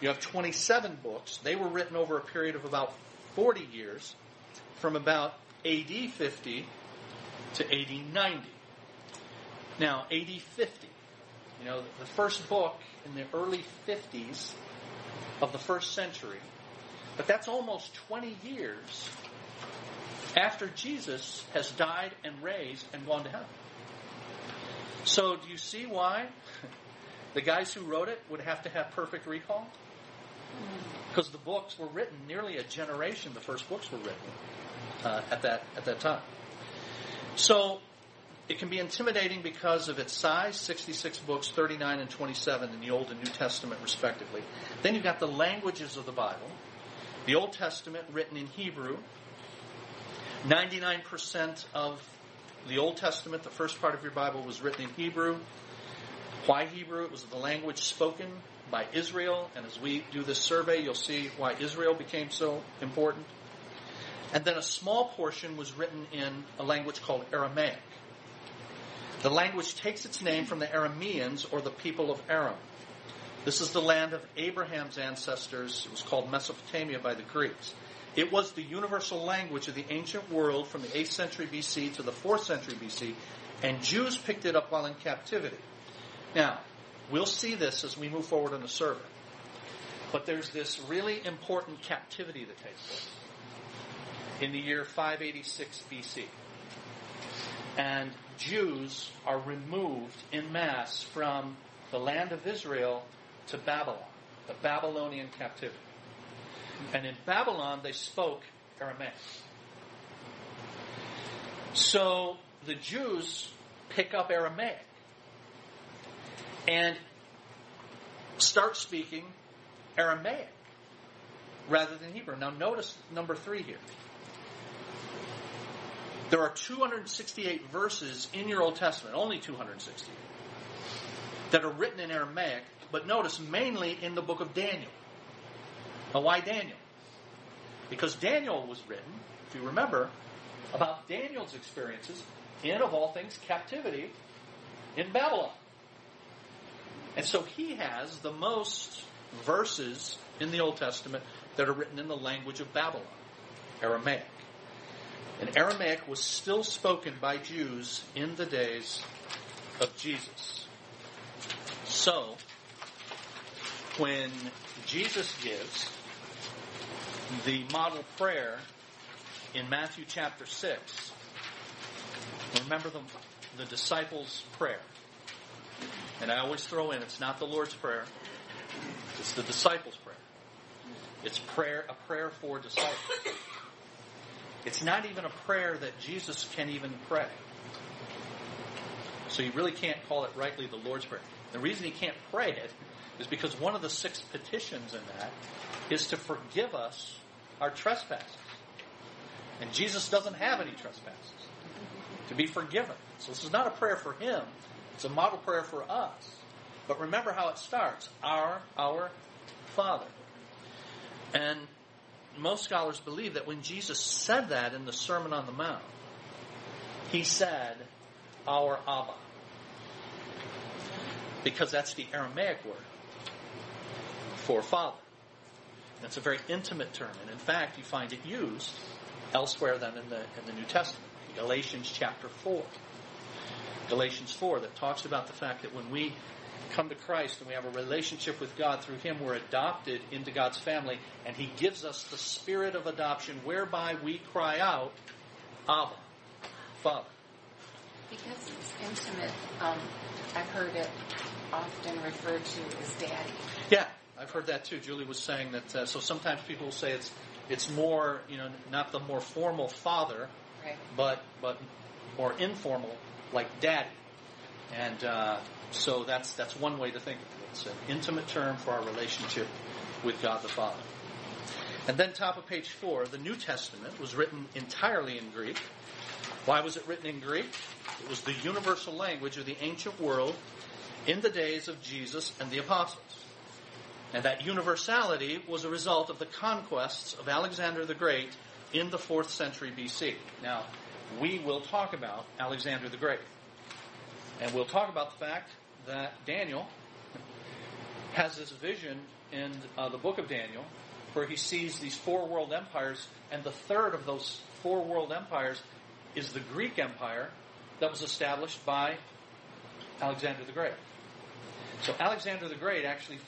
you have 27 books. They were written over a period of about 40 years from about AD 50 to AD 90. Now, AD 50, you know, the first book in the early 50s of the first century, but that's almost 20 years after Jesus has died and raised and gone to heaven. So, do you see why the guys who wrote it would have to have perfect recall? Because the books were written nearly a generation. The first books were written uh, at that at that time. So it can be intimidating because of its size 66 books, 39 and 27 in the Old and New Testament, respectively. Then you've got the languages of the Bible. The Old Testament written in Hebrew. 99% of the Old Testament, the first part of your Bible, was written in Hebrew. Why Hebrew? It was the language spoken by Israel. And as we do this survey, you'll see why Israel became so important. And then a small portion was written in a language called Aramaic. The language takes its name from the Arameans or the people of Aram. This is the land of Abraham's ancestors. It was called Mesopotamia by the Greeks. It was the universal language of the ancient world from the 8th century BC to the 4th century BC, and Jews picked it up while in captivity. Now, we'll see this as we move forward in the survey. But there's this really important captivity that takes place in the year 586 BC. And Jews are removed in mass from the land of Israel to Babylon, the Babylonian captivity. And in Babylon, they spoke Aramaic. So the Jews pick up Aramaic and start speaking Aramaic rather than Hebrew. Now, notice number three here. There are 268 verses in your Old Testament, only 268, that are written in Aramaic, but notice mainly in the book of Daniel. Now, why Daniel? Because Daniel was written, if you remember, about Daniel's experiences in, of all things, captivity in Babylon. And so he has the most verses in the Old Testament that are written in the language of Babylon, Aramaic. And Aramaic was still spoken by Jews in the days of Jesus. So, when Jesus gives the model prayer in Matthew chapter 6, remember the, the disciples' prayer. And I always throw in, it's not the Lord's Prayer, it's the disciples' prayer. It's prayer, a prayer for disciples. It's not even a prayer that Jesus can even pray. So you really can't call it rightly the Lord's Prayer. The reason he can't pray it is because one of the six petitions in that is to forgive us our trespasses. And Jesus doesn't have any trespasses to be forgiven. So this is not a prayer for him, it's a model prayer for us. But remember how it starts Our, our Father. And most scholars believe that when Jesus said that in the Sermon on the Mount, he said, Our Abba. Because that's the Aramaic word for father. That's a very intimate term, and in fact, you find it used elsewhere than in the in the New Testament. Galatians chapter four. Galatians four that talks about the fact that when we come to Christ and we have a relationship with God through Him, we're adopted into God's family, and He gives us the spirit of adoption whereby we cry out, Abba, Father. Because it's intimate, um, I've heard it often referred to as daddy. Yeah, I've heard that too. Julie was saying that. Uh, so sometimes people will say it's it's more, you know, not the more formal father, Right. but but more informal, like daddy. And uh, so that's that's one way to think of it. It's an intimate term for our relationship with God the Father. And then top of page four, the New Testament was written entirely in Greek. Why was it written in Greek? It was the universal language of the ancient world in the days of Jesus and the apostles. And that universality was a result of the conquests of Alexander the Great in the 4th century BC. Now, we will talk about Alexander the Great. And we'll talk about the fact that Daniel has this vision in uh, the book of Daniel where he sees these four world empires, and the third of those four world empires is the Greek Empire that was established by Alexander the Great. So Alexander the Great actually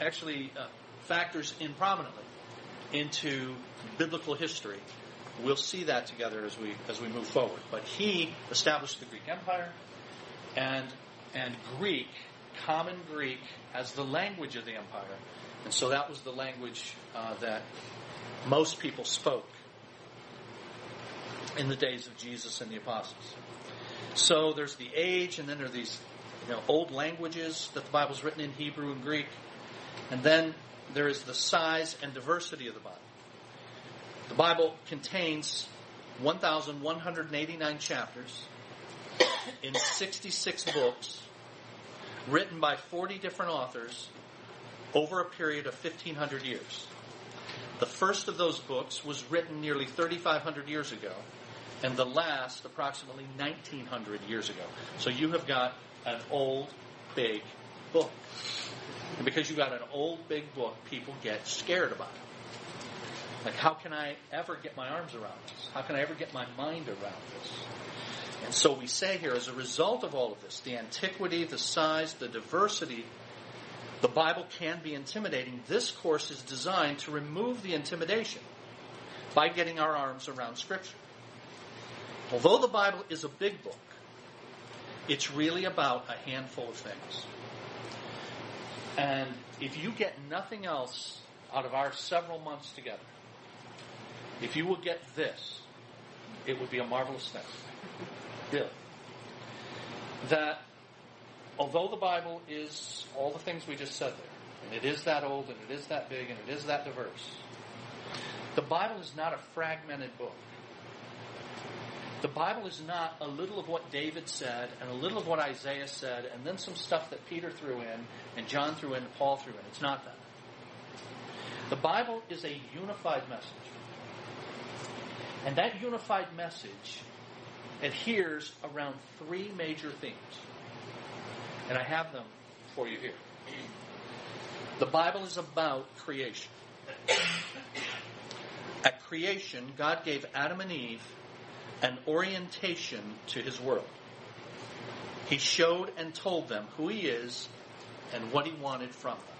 actually uh, factors in prominently into biblical history. We'll see that together as we as we move forward. But he established the Greek Empire, and and Greek, common Greek, as the language of the empire, and so that was the language uh, that most people spoke in the days of Jesus and the apostles. So there's the age, and then there are these you know, old languages that the Bible's written in Hebrew and Greek. And then there is the size and diversity of the Bible. The Bible contains 1,189 chapters in 66 books written by 40 different authors over a period of 1,500 years. The first of those books was written nearly 3,500 years ago, and the last approximately 1,900 years ago. So you have got an old, big book. And because you've got an old, big book, people get scared about it. Like, how can I ever get my arms around this? How can I ever get my mind around this? And so we say here, as a result of all of this, the antiquity, the size, the diversity, the Bible can be intimidating. This course is designed to remove the intimidation by getting our arms around Scripture. Although the Bible is a big book, it's really about a handful of things. And if you get nothing else out of our several months together, if you will get this, it would be a marvelous thing. That although the Bible is all the things we just said there, and it is that old, and it is that big, and it is that diverse, the Bible is not a fragmented book. The Bible is not a little of what David said and a little of what Isaiah said and then some stuff that Peter threw in and John threw in and Paul threw in. It's not that. The Bible is a unified message. And that unified message adheres around three major themes. And I have them for you here. The Bible is about creation. At creation, God gave Adam and Eve an orientation to his world. He showed and told them who he is and what he wanted from them.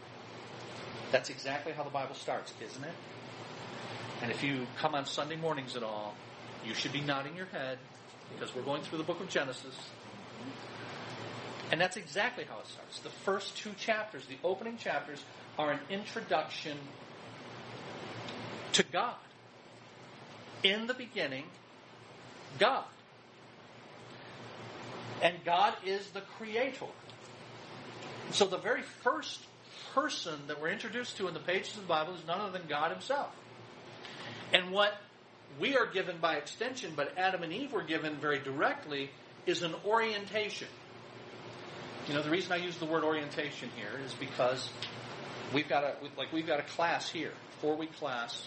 That's exactly how the Bible starts, isn't it? And if you come on Sunday mornings at all, you should be nodding your head because we're going through the book of Genesis. And that's exactly how it starts. The first two chapters, the opening chapters, are an introduction to God. In the beginning, God. And God is the creator. So the very first person that we're introduced to in the pages of the Bible is none other than God Himself. And what we are given by extension, but Adam and Eve were given very directly, is an orientation. You know, the reason I use the word orientation here is because we've got a like we've got a class here, four week class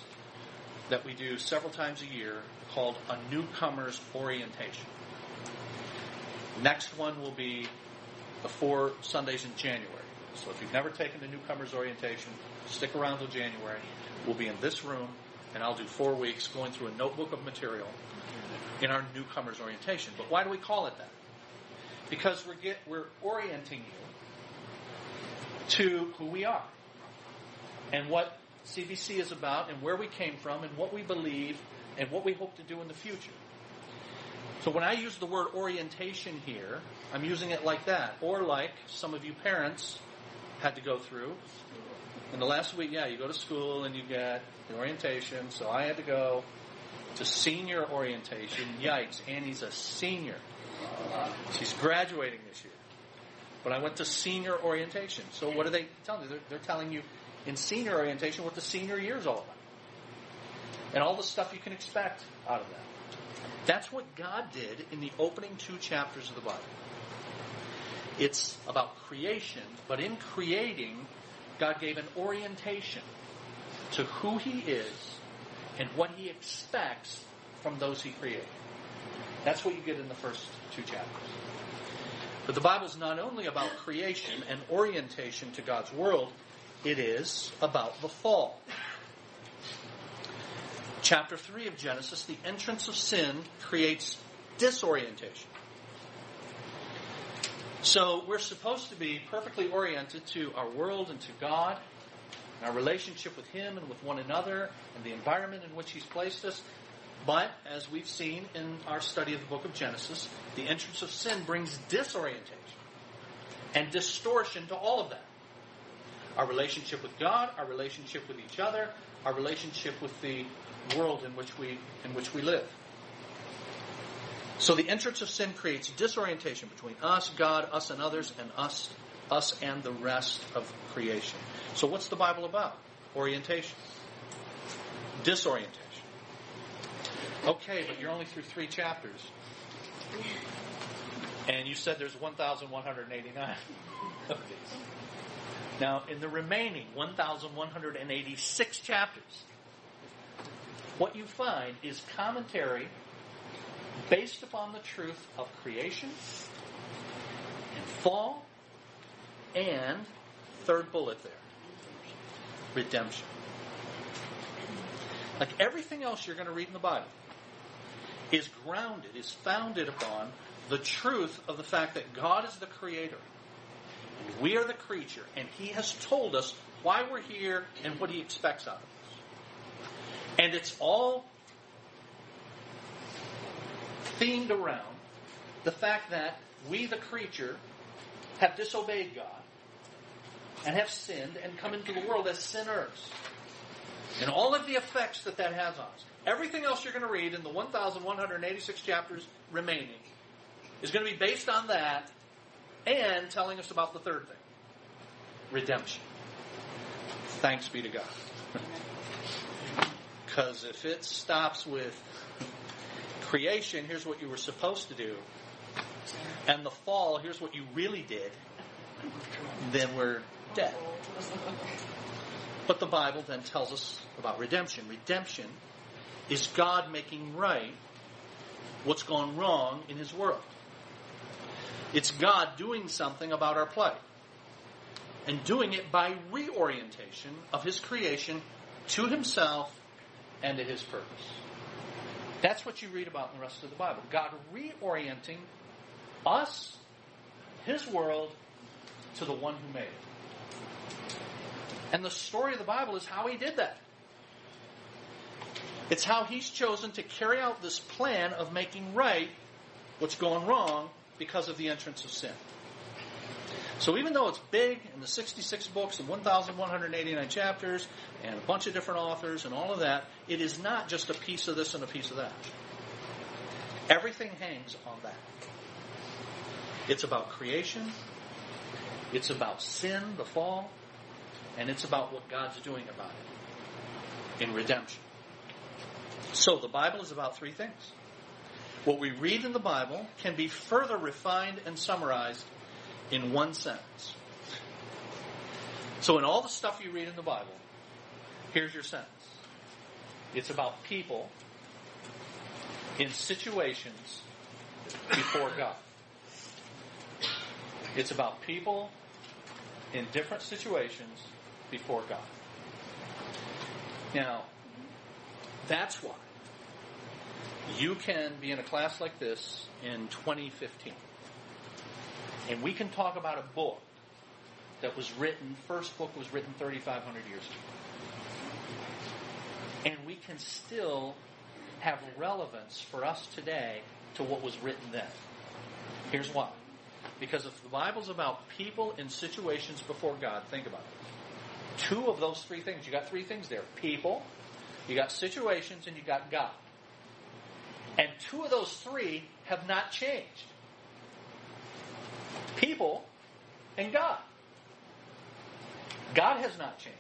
that we do several times a year called a newcomers orientation. Next one will be the four Sundays in January. So if you've never taken the newcomers orientation, stick around till January. We'll be in this room and I'll do four weeks going through a notebook of material in our newcomers orientation. But why do we call it that? Because we're get, we're orienting you to who we are and what CBC is about and where we came from and what we believe and what we hope to do in the future. So when I use the word orientation here, I'm using it like that, or like some of you parents had to go through. In the last week, yeah, you go to school and you get the orientation. So I had to go to senior orientation. Yikes, Annie's a senior. She's graduating this year. But I went to senior orientation. So what are they telling you? They're, they're telling you in senior orientation what the senior year is all about. And all the stuff you can expect out of that. That's what God did in the opening two chapters of the Bible. It's about creation, but in creating, God gave an orientation to who He is and what He expects from those He created. That's what you get in the first two chapters. But the Bible is not only about creation and orientation to God's world, it is about the fall. Chapter 3 of Genesis, the entrance of sin creates disorientation. So we're supposed to be perfectly oriented to our world and to God, and our relationship with Him and with one another, and the environment in which He's placed us. But, as we've seen in our study of the book of Genesis, the entrance of sin brings disorientation and distortion to all of that. Our relationship with God, our relationship with each other, our relationship with the world in which we, in which we live. So the entrance of sin creates disorientation between us, God, us and others, and us, us and the rest of creation. So what's the Bible about? Orientation. Disorientation. Okay, but you're only through three chapters. And you said there's 1,189 of these. Now, in the remaining 1,186 chapters, what you find is commentary based upon the truth of creation and fall and third bullet there redemption. Like everything else you're going to read in the bible is grounded is founded upon the truth of the fact that god is the creator and we are the creature and he has told us why we're here and what he expects out of us. And it's all themed around the fact that we, the creature, have disobeyed God and have sinned and come into the world as sinners. And all of the effects that that has on us. Everything else you're going to read in the 1,186 chapters remaining is going to be based on that and telling us about the third thing redemption. Thanks be to God. Because if it stops with creation, here's what you were supposed to do, and the fall, here's what you really did, then we're dead. But the Bible then tells us about redemption. Redemption is God making right what's gone wrong in His world. It's God doing something about our plight. And doing it by reorientation of His creation to Himself and to His purpose. That's what you read about in the rest of the Bible. God reorienting us, His world, to the one who made it. And the story of the Bible is how He did that. It's how He's chosen to carry out this plan of making right what's gone wrong because of the entrance of sin. So even though it's big and the 66 books and 1,189 chapters and a bunch of different authors and all of that, it is not just a piece of this and a piece of that. Everything hangs on that. It's about creation, it's about sin, the fall, and it's about what God's doing about it in redemption. So the Bible is about three things. What we read in the Bible can be further refined and summarized in one sentence. So in all the stuff you read in the Bible, here's your sentence. It's about people in situations before God. It's about people in different situations before God. Now, that's why you can be in a class like this in 2015. And we can talk about a book that was written, first book was written 3,500 years ago. And we can still have relevance for us today to what was written then. Here's why. Because if the Bible's about people in situations before God, think about it. Two of those three things, you got three things there. People, you got situations, and you got God. And two of those three have not changed. People and God. God has not changed.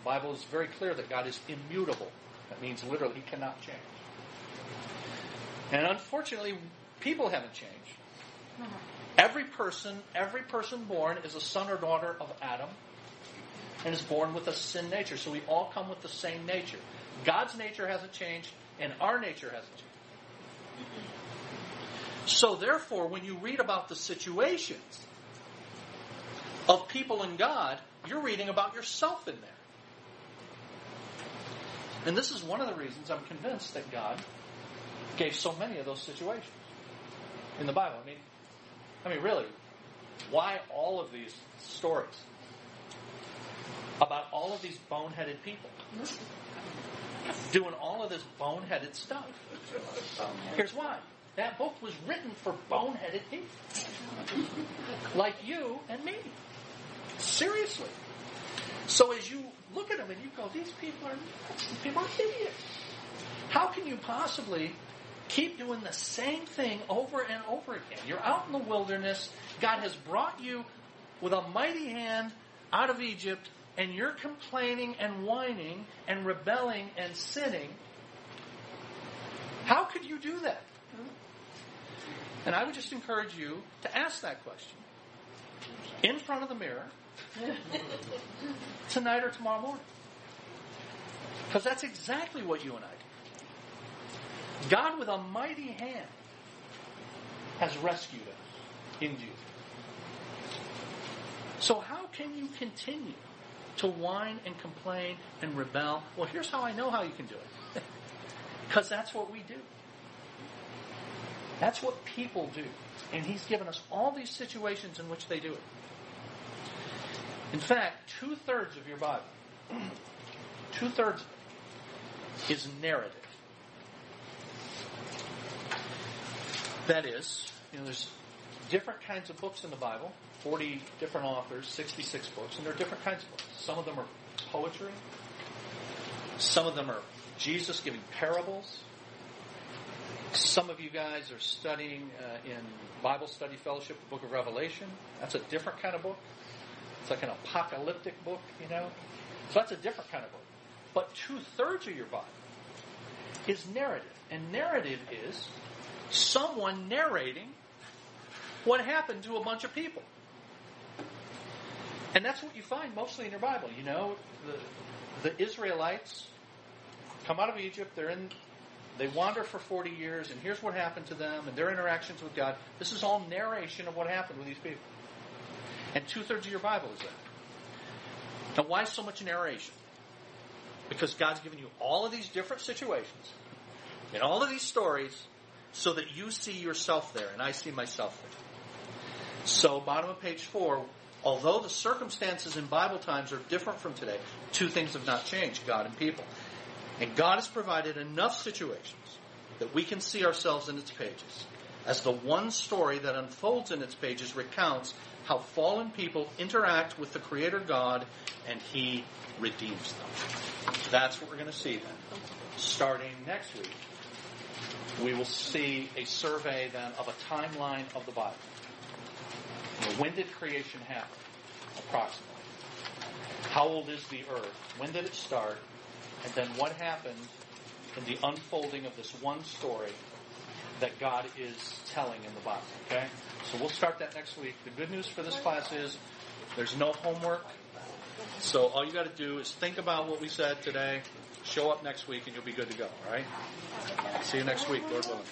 The Bible is very clear that God is immutable. That means literally he cannot change. And unfortunately, people haven't changed. Mm-hmm. Every person, every person born is a son or daughter of Adam and is born with a sin nature. So we all come with the same nature. God's nature hasn't changed, and our nature hasn't changed. Mm-hmm. So therefore, when you read about the situations of people in God, you're reading about yourself in there. And this is one of the reasons I'm convinced that God gave so many of those situations in the Bible. I mean, I mean, really, why all of these stories about all of these boneheaded people doing all of this boneheaded stuff? Here's why. That book was written for boneheaded people. Like you and me. Seriously. So as you look at them and you go, these people are nuts. These people are idiots. How can you possibly keep doing the same thing over and over again? You're out in the wilderness. God has brought you with a mighty hand out of Egypt, and you're complaining and whining and rebelling and sinning. How could you do that? And I would just encourage you to ask that question in front of the mirror tonight or tomorrow morning. Because that's exactly what you and I do. God, with a mighty hand, has rescued us in Jesus. So, how can you continue to whine and complain and rebel? Well, here's how I know how you can do it. Because that's what we do. That's what people do. And He's given us all these situations in which they do it. In fact, two thirds of your Bible, two thirds is narrative. That is, you know, there's different kinds of books in the Bible, 40 different authors, 66 books, and there are different kinds of books. Some of them are poetry, some of them are Jesus giving parables. Some of you guys are studying uh, in Bible Study Fellowship, the book of Revelation. That's a different kind of book. It's like an apocalyptic book, you know. So that's a different kind of book. But two thirds of your Bible is narrative. And narrative is someone narrating what happened to a bunch of people. And that's what you find mostly in your Bible. You know, the, the Israelites come out of Egypt, they're in they wander for 40 years, and here's what happened to them, and their interactions with God. This is all narration of what happened with these people. And two thirds of your Bible is that. Now, why so much narration? Because God's given you all of these different situations and all of these stories so that you see yourself there, and I see myself there. So, bottom of page four, although the circumstances in Bible times are different from today, two things have not changed God and people. And God has provided enough situations that we can see ourselves in its pages as the one story that unfolds in its pages recounts how fallen people interact with the Creator God and He redeems them. That's what we're going to see then. Starting next week, we will see a survey then of a timeline of the Bible. When did creation happen? Approximately. How old is the earth? When did it start? And then what happened in the unfolding of this one story that God is telling in the Bible? Okay? So we'll start that next week. The good news for this class is there's no homework. So all you got to do is think about what we said today, show up next week, and you'll be good to go. All right? See you next week, Lord willing.